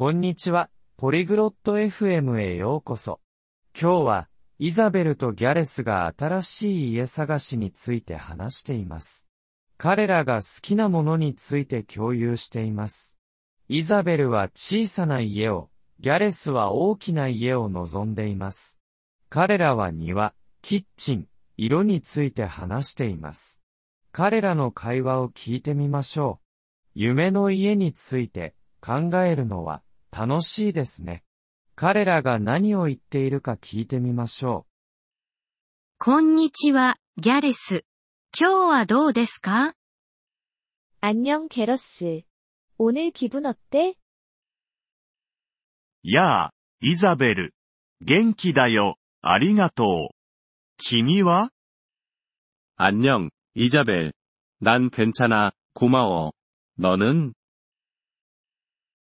こんにちは、ポリグロット FM へようこそ。今日は、イザベルとギャレスが新しい家探しについて話しています。彼らが好きなものについて共有しています。イザベルは小さな家を、ギャレスは大きな家を望んでいます。彼らは庭、キッチン、色について話しています。彼らの会話を聞いてみましょう。夢の家について考えるのは楽しいですね。彼らが何を言っているか聞いてみましょう。こんにちは、ギャレス。今日はどうですか안녕게러스오늘기분어때やあ、イザベル。元気だよ、ありがとう。君は안녕이자벨난괜찮아고마워너는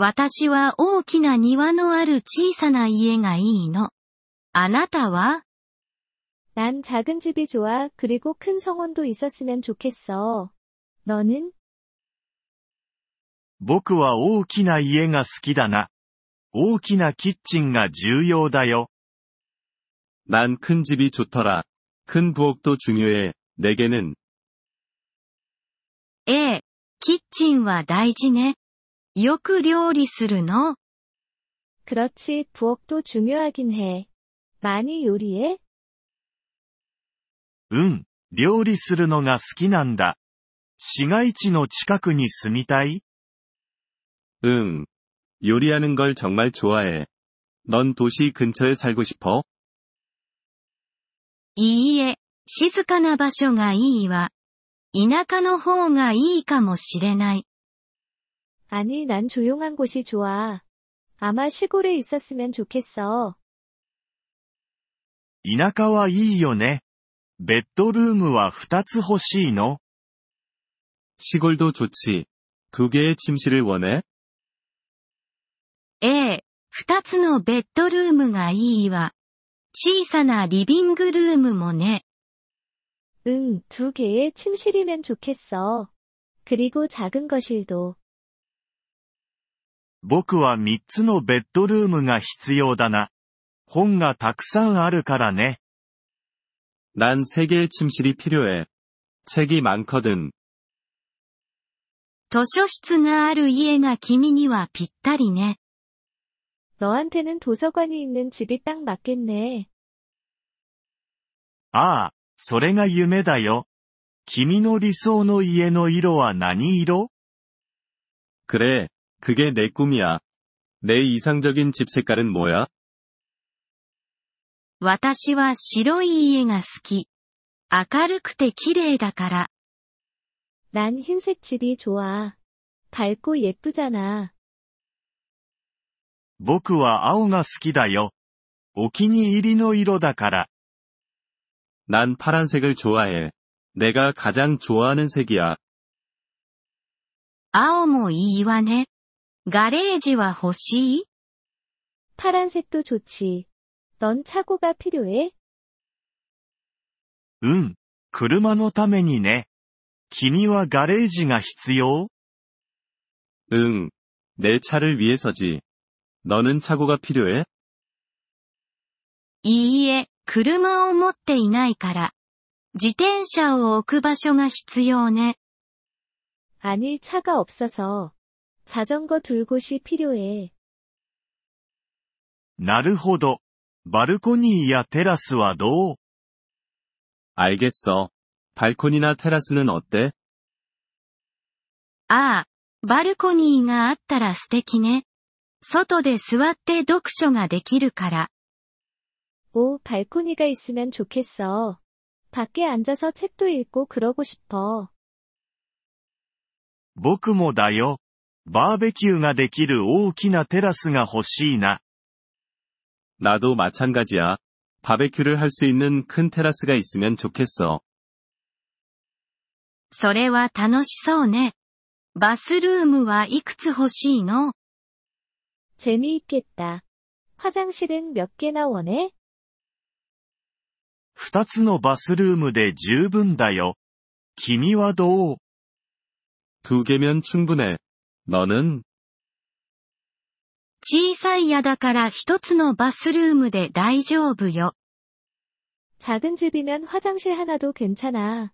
私は大きな庭のある小さな家がいいの。あなたは난작은집이좋아그리고큰성원도있었으면좋겠어너는僕は大きな家が好きだな。大きなキッチンが重要だよ。난큰집이좋더라큰부엌도중요해내게는ええ、キッチンは大事ね。 よく料理するの그렇지부엌도중요하긴해많이요리해うん、料理するのが好きなんだ。市街地の近くに住みたい응요리하는걸정말좋아해넌도시근처에살고싶어いいえ、静かな場所がいいわ。田舎の方がいいかもしれない。 아니, 난 조용한 곳이 좋아. 아마 시골에 있었으면 좋겠어. 田舎はいいよね。ベッドルームは2つ欲しいの 시골도 좋지. 두 개의 침실을 원해? ええ、二つのベッドルームがいいわ。小さなリビングルームもね。 응, 두 개의 침실이면 좋겠어. 그리고 작은 거실도. 僕は3つのベッドルームが必要だな。本がたくさんあるからね。난3개의 침실이 필요해. 책이 많거든. 図書室がある家が君にはぴったりね。 너한테는 도서관이 있는 집이 딱 맞겠네. ああ、それが夢だよ。君の理想の家の色は何色 그래, 그게 내 꿈이야. 내 이상적인 집 색깔은 뭐야? 私は白い家が好き。明るくて綺麗だから。 난 흰색 집이 좋아. 밝고 예쁘잖아. 僕は青が好きだよ。お気に入りの色だから。 난 파란색을 좋아해. 내가 가장 좋아하는 색이야. 青もいいわね。 ガレージは欲しい 파란색도 좋지. 넌 차고가 필요해? うん。車のためにね。君はガレージが必要 응. 내 차를 위해서지. 너는 차고가 필요해? いいえ、車を持っていないから。自転車を置く場所が必要ね。 아니, 차가 없어서. 자전거 둘 곳이 필요해. なるほど。バルコニーやテラスはどう 알겠어. 발코니나 테라스는 어때? ああ、バルコニーがあったら素敵ね。外で座って読書ができるから。 오, 발코니가 있으면 좋겠어. 밖에 앉아서 책도 읽고 그러고 싶어. 僕もだよ。 バーベキューができる大きなテラスが欲しいな。 나도 마찬가지야. 바베큐를 할 수 있는 큰 테라스가 있으면 좋겠어. それは楽しそうね。バスルームはいくつ欲しいの 재미있겠다. 화장실은 몇 개나 원해? 二つのバスルームで十分だよ。君はどう 두 개면 충분해. 너는? 小さい家だから一つのバスルームで大丈夫よ。 작은 집이면 화장실 하나도 괜찮아.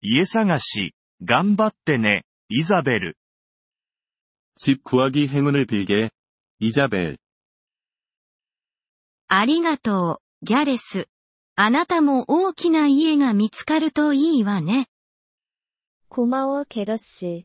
家探し、頑張ってね、イザベル。 집 구하기 행운을 빌게. 이자벨. ありがとう、ギャレス。あなたも大きな家が見つかるといいわね。 고마워, 게러스.